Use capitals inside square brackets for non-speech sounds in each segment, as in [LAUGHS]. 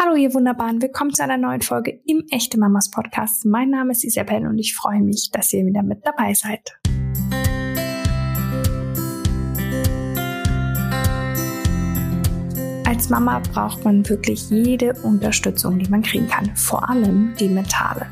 Hallo ihr Wunderbaren, willkommen zu einer neuen Folge im Echte Mamas Podcast. Mein Name ist Isabel und ich freue mich, dass ihr wieder mit dabei seid. Als Mama braucht man wirklich jede Unterstützung, die man kriegen kann, vor allem die mentale.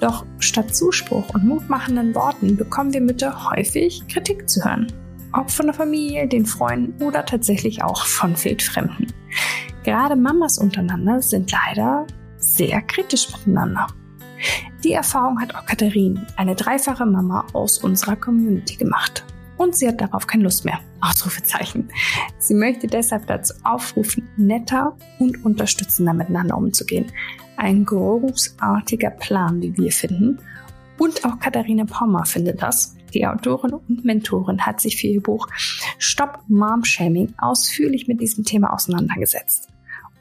Doch statt Zuspruch und mutmachenden Worten bekommen wir Mütter häufig Kritik zu hören. Ob von der Familie, den Freunden oder tatsächlich auch von Wildfremden. Gerade Mamas untereinander sind leider sehr kritisch miteinander. Die Erfahrung hat auch Katharine, eine dreifache Mama aus unserer Community gemacht. Und sie hat darauf keine Lust mehr. Ausrufezeichen. Sie möchte deshalb dazu aufrufen, netter und unterstützender miteinander umzugehen. Ein großartiger Plan, wie wir finden. Und auch Katharina Pommer findet das. Die Autorin und Mentorin hat sich für ihr Buch Stop Mom Shaming ausführlich mit diesem Thema auseinandergesetzt.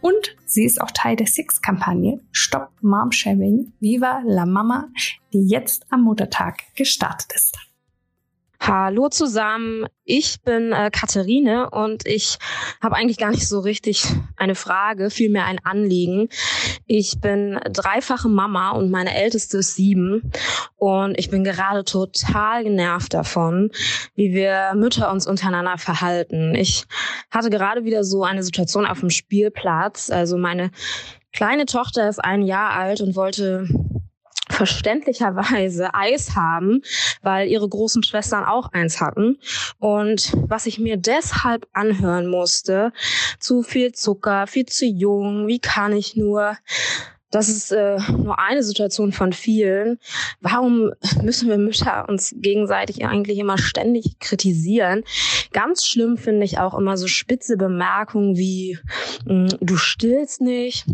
Und sie ist auch Teil der Six-Kampagne Stop Mom Shaming Viva la Mama, die jetzt am Muttertag gestartet ist. Hallo zusammen, ich bin äh, Katharine und ich habe eigentlich gar nicht so richtig eine Frage, vielmehr ein Anliegen. Ich bin dreifache Mama und meine älteste ist sieben und ich bin gerade total genervt davon, wie wir Mütter uns untereinander verhalten. Ich hatte gerade wieder so eine Situation auf dem Spielplatz. Also meine kleine Tochter ist ein Jahr alt und wollte verständlicherweise Eis haben, weil ihre großen Schwestern auch eins hatten. Und was ich mir deshalb anhören musste, zu viel Zucker, viel zu jung, wie kann ich nur? Das ist äh, nur eine Situation von vielen. Warum müssen wir Mütter uns gegenseitig eigentlich immer ständig kritisieren? Ganz schlimm finde ich auch immer so spitze Bemerkungen wie, hm, du stillst nicht,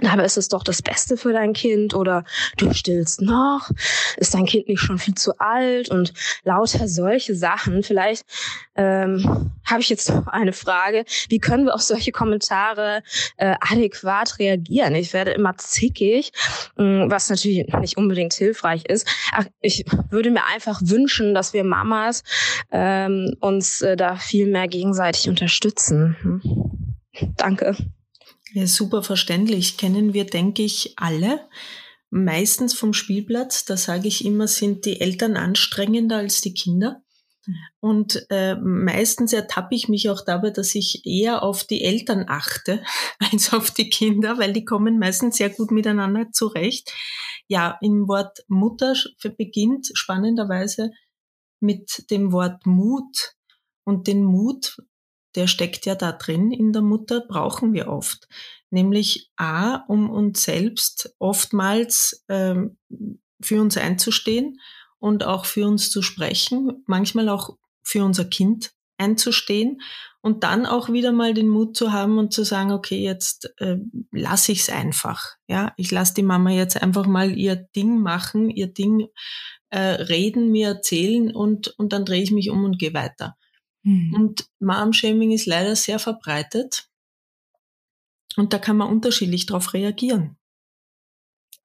aber ist es doch das Beste für dein Kind oder du stillst noch, ist dein Kind nicht schon viel zu alt und lauter solche Sachen. Vielleicht ähm, habe ich jetzt noch eine Frage. Wie können wir auf solche Kommentare äh, adäquat reagieren? Ich werde immer zickig, mh, was natürlich nicht unbedingt hilfreich ist. Ach, ich würde mir einfach wünschen, dass wir Mamas ähm, uns äh, da viel mehr gegenseitig unterstützen. Hm. Danke. Ja, super verständlich. Kennen wir, denke ich, alle. Meistens vom Spielplatz, da sage ich immer, sind die Eltern anstrengender als die Kinder. Und äh, meistens ertappe ich mich auch dabei, dass ich eher auf die Eltern achte [LAUGHS] als auf die Kinder, weil die kommen meistens sehr gut miteinander zurecht. Ja, im Wort Mutter beginnt spannenderweise mit dem Wort Mut. Und den Mut der steckt ja da drin in der Mutter, brauchen wir oft. Nämlich A, um uns selbst oftmals ähm, für uns einzustehen und auch für uns zu sprechen, manchmal auch für unser Kind einzustehen und dann auch wieder mal den Mut zu haben und zu sagen, okay, jetzt äh, lasse ich es einfach. Ja, ich lasse die Mama jetzt einfach mal ihr Ding machen, ihr Ding äh, reden, mir erzählen und, und dann drehe ich mich um und gehe weiter. Mhm. Und Mom-Shaming ist leider sehr verbreitet. Und da kann man unterschiedlich darauf reagieren.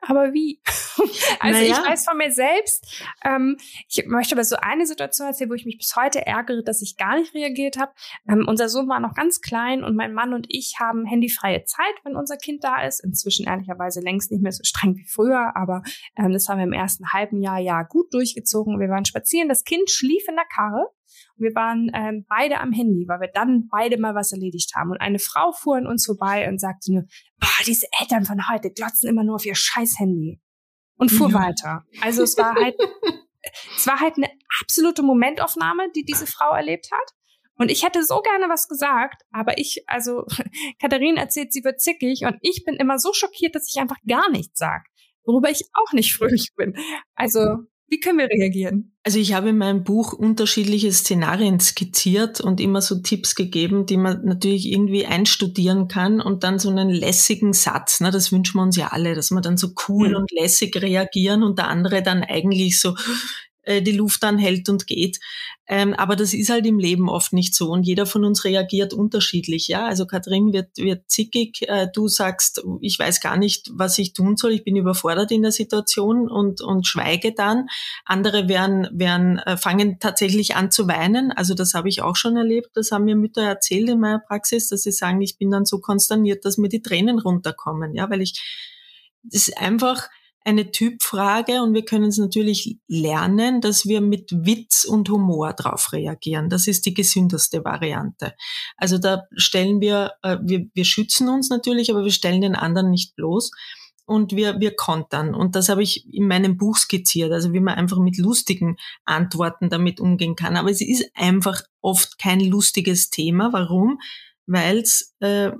Aber wie? [LAUGHS] also naja. ich weiß von mir selbst, ähm, ich möchte aber so eine Situation erzählen, wo ich mich bis heute ärgere, dass ich gar nicht reagiert habe. Ähm, unser Sohn war noch ganz klein und mein Mann und ich haben handyfreie Zeit, wenn unser Kind da ist. Inzwischen ehrlicherweise längst nicht mehr so streng wie früher, aber ähm, das haben wir im ersten halben Jahr ja gut durchgezogen. Wir waren spazieren, das Kind schlief in der Karre wir waren ähm, beide am Handy, weil wir dann beide mal was erledigt haben. Und eine Frau fuhr an uns vorbei und sagte nur, boah, diese Eltern von heute glotzen immer nur auf ihr scheiß Handy. Und fuhr ja. weiter. Also es war halt, es war halt eine absolute Momentaufnahme, die diese Frau erlebt hat. Und ich hätte so gerne was gesagt, aber ich, also [LAUGHS] Katharine erzählt, sie wird zickig und ich bin immer so schockiert, dass ich einfach gar nichts sag, worüber ich auch nicht fröhlich bin. Also wie können wir reagieren? Also ich habe in meinem Buch unterschiedliche Szenarien skizziert und immer so Tipps gegeben, die man natürlich irgendwie einstudieren kann und dann so einen lässigen Satz, ne, das wünschen wir uns ja alle, dass wir dann so cool mhm. und lässig reagieren und der andere dann eigentlich so äh, die Luft anhält und geht. Ähm, aber das ist halt im Leben oft nicht so und jeder von uns reagiert unterschiedlich. Ja, also Katrin wird, wird zickig. Äh, du sagst, ich weiß gar nicht, was ich tun soll. Ich bin überfordert in der Situation und, und schweige dann. Andere werden, werden, äh, fangen tatsächlich an zu weinen. Also das habe ich auch schon erlebt. Das haben mir Mütter erzählt in meiner Praxis, dass sie sagen, ich bin dann so konsterniert, dass mir die Tränen runterkommen. Ja, weil ich, das ist einfach, eine Typfrage und wir können es natürlich lernen, dass wir mit Witz und Humor darauf reagieren. Das ist die gesündeste Variante. Also da stellen wir, äh, wir, wir schützen uns natürlich, aber wir stellen den anderen nicht bloß und wir, wir kontern. Und das habe ich in meinem Buch skizziert, also wie man einfach mit lustigen Antworten damit umgehen kann. Aber es ist einfach oft kein lustiges Thema. Warum? Weil es äh,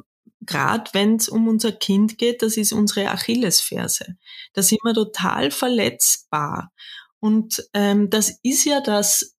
gerade wenn es um unser Kind geht, das ist unsere Achillesferse. Da sind wir total verletzbar. Und ähm, das ist ja das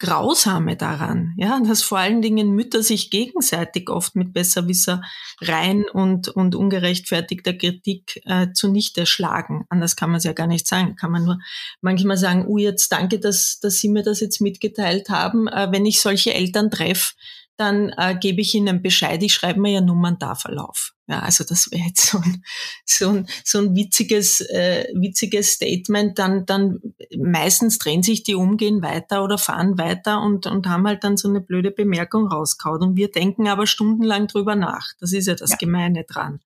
Grausame daran, ja, dass vor allen Dingen Mütter sich gegenseitig oft mit Besserwissereien und, und ungerechtfertigter Kritik äh, zunichte schlagen. Anders kann man es ja gar nicht sagen. Kann man nur manchmal sagen, oh, jetzt danke, dass, dass Sie mir das jetzt mitgeteilt haben. Äh, wenn ich solche Eltern treffe, dann äh, gebe ich Ihnen Bescheid, ich schreibe mir ja Nummern da Verlauf. Ja, also das wäre jetzt so ein, so ein, so ein witziges, äh, witziges Statement. Dann, dann meistens drehen sich die um, gehen weiter oder fahren weiter und, und haben halt dann so eine blöde Bemerkung rauskaut. Und wir denken aber stundenlang drüber nach. Das ist ja das ja. Gemeine dran.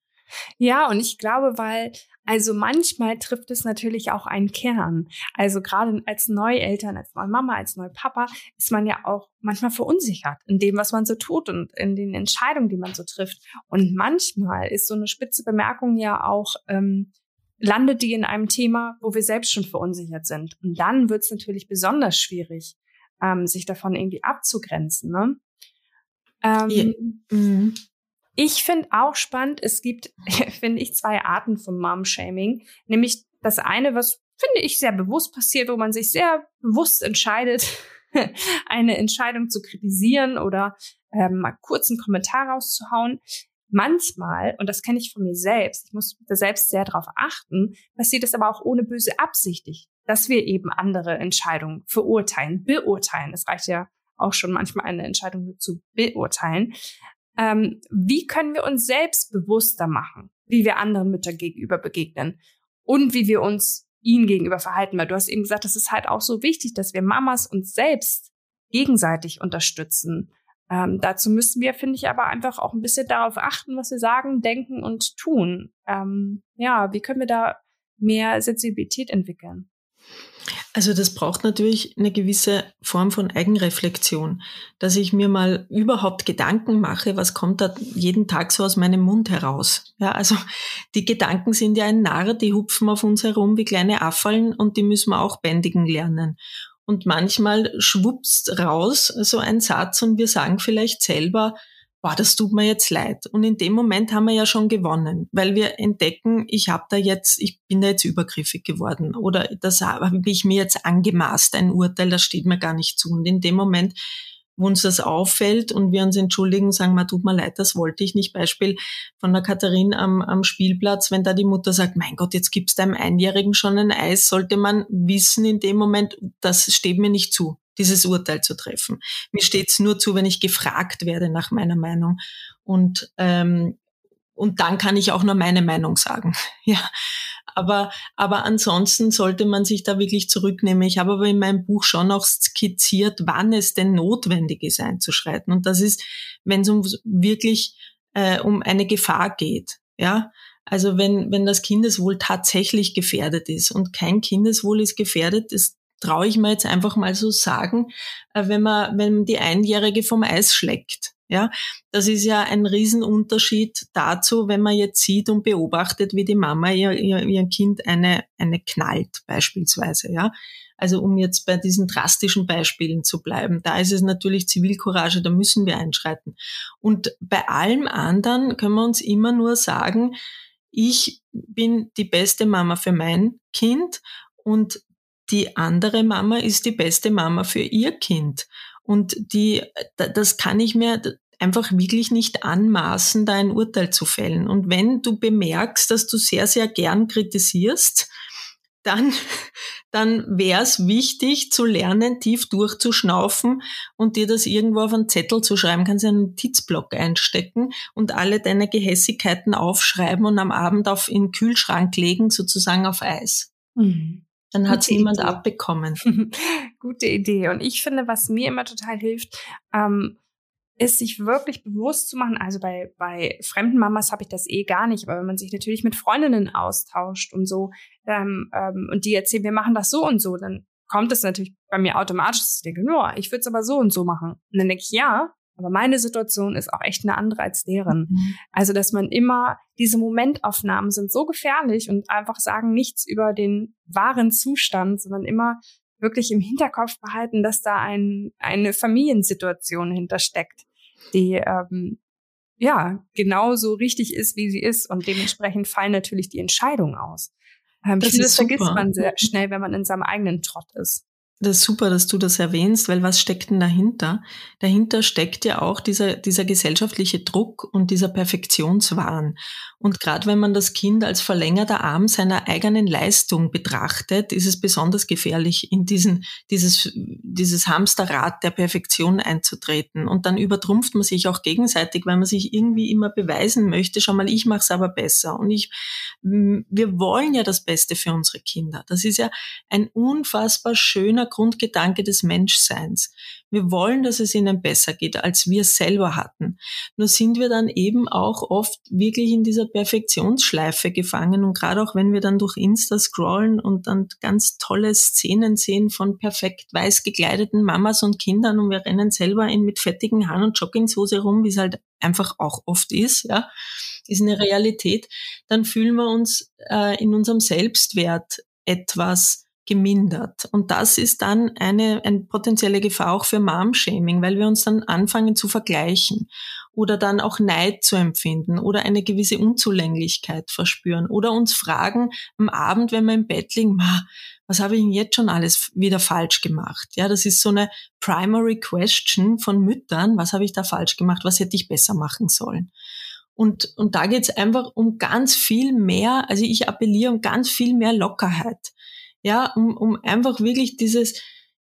Ja, und ich glaube, weil also manchmal trifft es natürlich auch einen Kern. Also gerade als Neueltern, als neue Mama, als neue Papa ist man ja auch manchmal verunsichert in dem, was man so tut und in den Entscheidungen, die man so trifft. Und manchmal ist so eine spitze Bemerkung ja auch, ähm, landet die in einem Thema, wo wir selbst schon verunsichert sind. Und dann wird es natürlich besonders schwierig, ähm, sich davon irgendwie abzugrenzen. Ne? Ähm, ja. mhm. Ich finde auch spannend, es gibt, [LAUGHS] finde ich, zwei Arten von Mom-Shaming. Nämlich das eine, was, finde ich, sehr bewusst passiert, wo man sich sehr bewusst entscheidet, [LAUGHS] eine Entscheidung zu kritisieren oder ähm, mal kurz einen Kommentar rauszuhauen. Manchmal, und das kenne ich von mir selbst, ich muss da selbst sehr darauf achten, passiert es aber auch ohne böse Absicht, dass wir eben andere Entscheidungen verurteilen, beurteilen. Es reicht ja auch schon manchmal eine Entscheidung zu beurteilen ähm, wie können wir uns selbst bewusster machen, wie wir anderen Müttern gegenüber begegnen und wie wir uns ihnen gegenüber verhalten. Weil du hast eben gesagt, das ist halt auch so wichtig, dass wir Mamas uns selbst gegenseitig unterstützen. Ähm, dazu müssen wir, finde ich, aber einfach auch ein bisschen darauf achten, was wir sagen, denken und tun. Ähm, ja, wie können wir da mehr Sensibilität entwickeln? Also das braucht natürlich eine gewisse Form von Eigenreflexion, dass ich mir mal überhaupt Gedanken mache, was kommt da jeden Tag so aus meinem Mund heraus. Ja, also die Gedanken sind ja ein Narr, die hupfen auf uns herum wie kleine Affallen und die müssen wir auch bändigen lernen. Und manchmal schwupst raus so ein Satz und wir sagen vielleicht selber, boah, das tut mir jetzt leid. Und in dem Moment haben wir ja schon gewonnen, weil wir entdecken, ich habe da jetzt, ich bin da jetzt übergriffig geworden oder das habe ich mir jetzt angemaßt, ein Urteil, das steht mir gar nicht zu. Und in dem Moment, wo uns das auffällt und wir uns entschuldigen, sagen, man tut mir leid, das wollte ich nicht. Beispiel von der Katharin am, am Spielplatz, wenn da die Mutter sagt, mein Gott, jetzt gibst deinem Einjährigen schon ein Eis, sollte man wissen in dem Moment, das steht mir nicht zu dieses Urteil zu treffen. Mir steht es nur zu, wenn ich gefragt werde nach meiner Meinung. Und, ähm, und dann kann ich auch nur meine Meinung sagen. [LAUGHS] ja. Aber, aber ansonsten sollte man sich da wirklich zurücknehmen. Ich habe aber in meinem Buch schon auch skizziert, wann es denn notwendig ist, einzuschreiten. Und das ist, wenn es um wirklich äh, um eine Gefahr geht. Ja, also wenn, wenn das Kindeswohl tatsächlich gefährdet ist und kein Kindeswohl ist gefährdet, ist traue ich mir jetzt einfach mal so sagen, äh, wenn man, wenn die Einjährige vom Eis schlägt. Ja, das ist ja ein Riesenunterschied dazu, wenn man jetzt sieht und beobachtet, wie die Mama ihr, ihr, ihr Kind eine, eine knallt, beispielsweise, ja. Also um jetzt bei diesen drastischen Beispielen zu bleiben, da ist es natürlich Zivilcourage, da müssen wir einschreiten. Und bei allem anderen können wir uns immer nur sagen, ich bin die beste Mama für mein Kind und die andere Mama ist die beste Mama für ihr Kind. Und die, das kann ich mir einfach wirklich nicht anmaßen, da ein Urteil zu fällen. Und wenn du bemerkst, dass du sehr, sehr gern kritisierst, dann, [LAUGHS] dann wäre es wichtig zu lernen, tief durchzuschnaufen und dir das irgendwo auf einen Zettel zu schreiben. Kannst du einen Notizblock einstecken und alle deine Gehässigkeiten aufschreiben und am Abend auf in den Kühlschrank legen, sozusagen auf Eis. Mhm. Dann hat es niemand Idee. abbekommen. [LAUGHS] Gute Idee. Und ich finde, was mir immer total hilft, ähm, ist sich wirklich bewusst zu machen, also bei, bei fremden Mamas habe ich das eh gar nicht, aber wenn man sich natürlich mit Freundinnen austauscht und so, ähm, ähm, und die erzählen, wir machen das so und so, dann kommt es natürlich bei mir automatisch, dass ich denke, nur, ich würde es aber so und so machen. Und dann denke ich, ja, aber meine Situation ist auch echt eine andere als deren. Mhm. Also, dass man immer, diese Momentaufnahmen sind so gefährlich und einfach sagen nichts über den wahren Zustand, sondern immer wirklich im Hinterkopf behalten, dass da ein, eine Familiensituation hintersteckt, die ähm, ja genauso richtig ist, wie sie ist und dementsprechend fallen natürlich die Entscheidungen aus. Ähm, das, das vergisst man sehr schnell, wenn man in seinem eigenen Trott ist. Das ist super, dass du das erwähnst, weil was steckt denn dahinter? Dahinter steckt ja auch dieser, dieser gesellschaftliche Druck und dieser Perfektionswahn. Und gerade wenn man das Kind als verlängerter Arm seiner eigenen Leistung betrachtet, ist es besonders gefährlich, in diesen, dieses, dieses Hamsterrad der Perfektion einzutreten. Und dann übertrumpft man sich auch gegenseitig, weil man sich irgendwie immer beweisen möchte, schau mal, ich mache es aber besser. Und ich, wir wollen ja das Beste für unsere Kinder. Das ist ja ein unfassbar schöner Grundgedanke des Menschseins. Wir wollen, dass es ihnen besser geht, als wir selber hatten. Nur sind wir dann eben auch oft wirklich in dieser Perfektionsschleife gefangen und gerade auch wenn wir dann durch Insta scrollen und dann ganz tolle Szenen sehen von perfekt weiß gekleideten Mamas und Kindern und wir rennen selber in mit fettigen Haaren und Jogginghose rum, wie es halt einfach auch oft ist, ja, ist eine Realität, dann fühlen wir uns äh, in unserem Selbstwert etwas gemindert. Und das ist dann eine, eine potenzielle Gefahr auch für Mom-Shaming, weil wir uns dann anfangen zu vergleichen oder dann auch Neid zu empfinden oder eine gewisse Unzulänglichkeit verspüren oder uns fragen am Abend, wenn wir im Bett liegen, was habe ich denn jetzt schon alles wieder falsch gemacht? Ja, das ist so eine primary question von Müttern, was habe ich da falsch gemacht, was hätte ich besser machen sollen? Und, und da geht es einfach um ganz viel mehr, also ich appelliere um ganz viel mehr Lockerheit ja, um, um einfach wirklich dieses,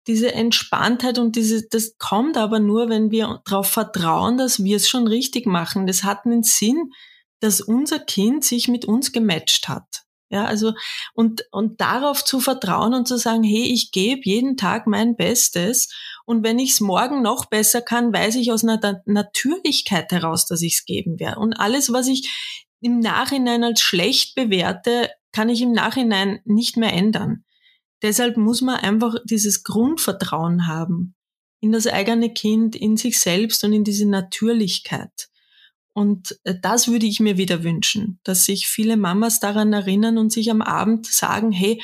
diese Entspanntheit und diese, das kommt aber nur, wenn wir darauf vertrauen, dass wir es schon richtig machen. Das hat einen Sinn, dass unser Kind sich mit uns gematcht hat. Ja, also, und, und darauf zu vertrauen und zu sagen, hey, ich gebe jeden Tag mein Bestes und wenn ich es morgen noch besser kann, weiß ich aus einer Natürlichkeit heraus, dass ich es geben werde. Und alles, was ich im Nachhinein als schlecht bewerte, kann ich im Nachhinein nicht mehr ändern. Deshalb muss man einfach dieses Grundvertrauen haben in das eigene Kind, in sich selbst und in diese Natürlichkeit. Und äh, das würde ich mir wieder wünschen, dass sich viele Mamas daran erinnern und sich am Abend sagen, hey,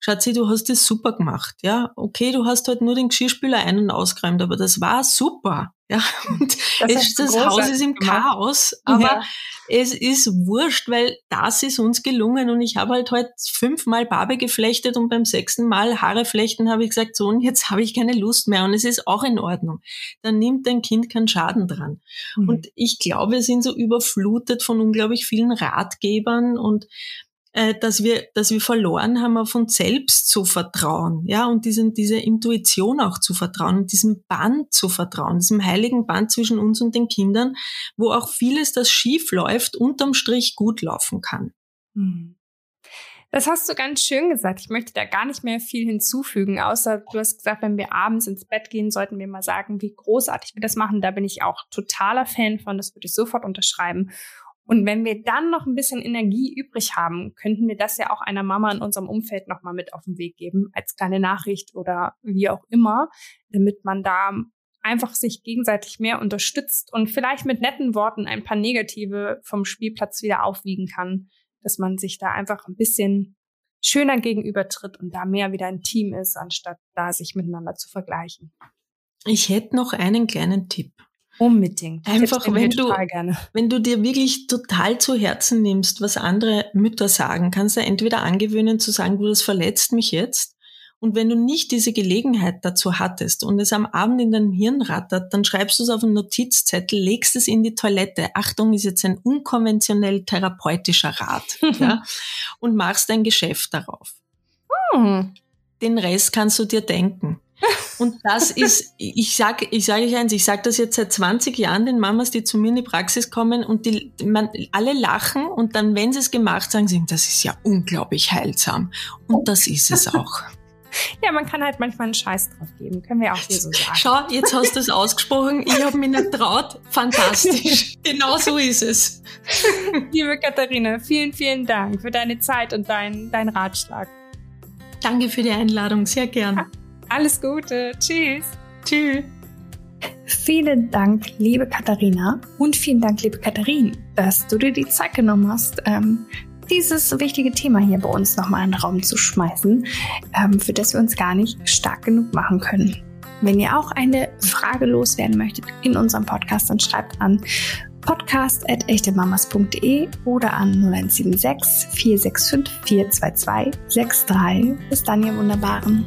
Schatzi, du hast das super gemacht, ja. Okay, du hast halt nur den Geschirrspüler ein- und ausgeräumt, aber das war super. Ja, [LAUGHS] und das, das Haus ist im Chaos, aber ja. es ist wurscht, weil das ist uns gelungen und ich habe halt heute fünfmal Barbe geflechtet und beim sechsten Mal Haare flechten habe ich gesagt, so und jetzt habe ich keine Lust mehr und es ist auch in Ordnung. Dann nimmt dein Kind keinen Schaden dran. Mhm. Und ich glaube, wir sind so überflutet von unglaublich vielen Ratgebern und äh, dass wir, dass wir verloren haben, auf uns selbst zu vertrauen, ja, und diesen, diese Intuition auch zu vertrauen und diesem Band zu vertrauen, diesem heiligen Band zwischen uns und den Kindern, wo auch vieles, das schief läuft, unterm Strich gut laufen kann. Hm. Das hast du ganz schön gesagt. Ich möchte da gar nicht mehr viel hinzufügen, außer du hast gesagt, wenn wir abends ins Bett gehen, sollten wir mal sagen, wie großartig wir das machen. Da bin ich auch totaler Fan von. Das würde ich sofort unterschreiben. Und wenn wir dann noch ein bisschen Energie übrig haben, könnten wir das ja auch einer Mama in unserem Umfeld nochmal mit auf den Weg geben, als kleine Nachricht oder wie auch immer, damit man da einfach sich gegenseitig mehr unterstützt und vielleicht mit netten Worten ein paar negative vom Spielplatz wieder aufwiegen kann, dass man sich da einfach ein bisschen schöner gegenübertritt und da mehr wieder ein Team ist, anstatt da sich miteinander zu vergleichen. Ich hätte noch einen kleinen Tipp. Unbedingt. Einfach, wenn du, wenn du dir wirklich total zu Herzen nimmst, was andere Mütter sagen, kannst du entweder angewöhnen zu sagen, du, das verletzt mich jetzt. Und wenn du nicht diese Gelegenheit dazu hattest und es am Abend in deinem Hirn rattert, dann schreibst du es auf einen Notizzettel, legst es in die Toilette. Achtung, ist jetzt ein unkonventionell therapeutischer Rat. [LAUGHS] ja, und machst ein Geschäft darauf. Hm. Den Rest kannst du dir denken. Und das ist, ich sage ich sag euch eins, ich sage das jetzt seit 20 Jahren den Mamas, die zu mir in die Praxis kommen und die, man, alle lachen und dann, wenn sie es gemacht sagen, sagen, das ist ja unglaublich heilsam. Und das ist es auch. [LAUGHS] Ja, man kann halt manchmal einen Scheiß drauf geben, können wir auch hier so sagen. Schau, jetzt hast du es ausgesprochen, ich habe mich nicht traut. Fantastisch. [LAUGHS] genau so ist es. Liebe Katharina, vielen, vielen Dank für deine Zeit und deinen dein Ratschlag. Danke für die Einladung, sehr gern. Alles Gute. Tschüss. Tschüss. Vielen Dank, liebe Katharina. Und vielen Dank, liebe Katharin, dass du dir die Zeit genommen hast, ähm, dieses wichtige Thema hier bei uns nochmal in den Raum zu schmeißen, ähm, für das wir uns gar nicht stark genug machen können. Wenn ihr auch eine Frage loswerden möchtet in unserem Podcast, dann schreibt an podcast.echtemamas.de oder an 0176 465 422 63. Bis dann, ihr Wunderbaren.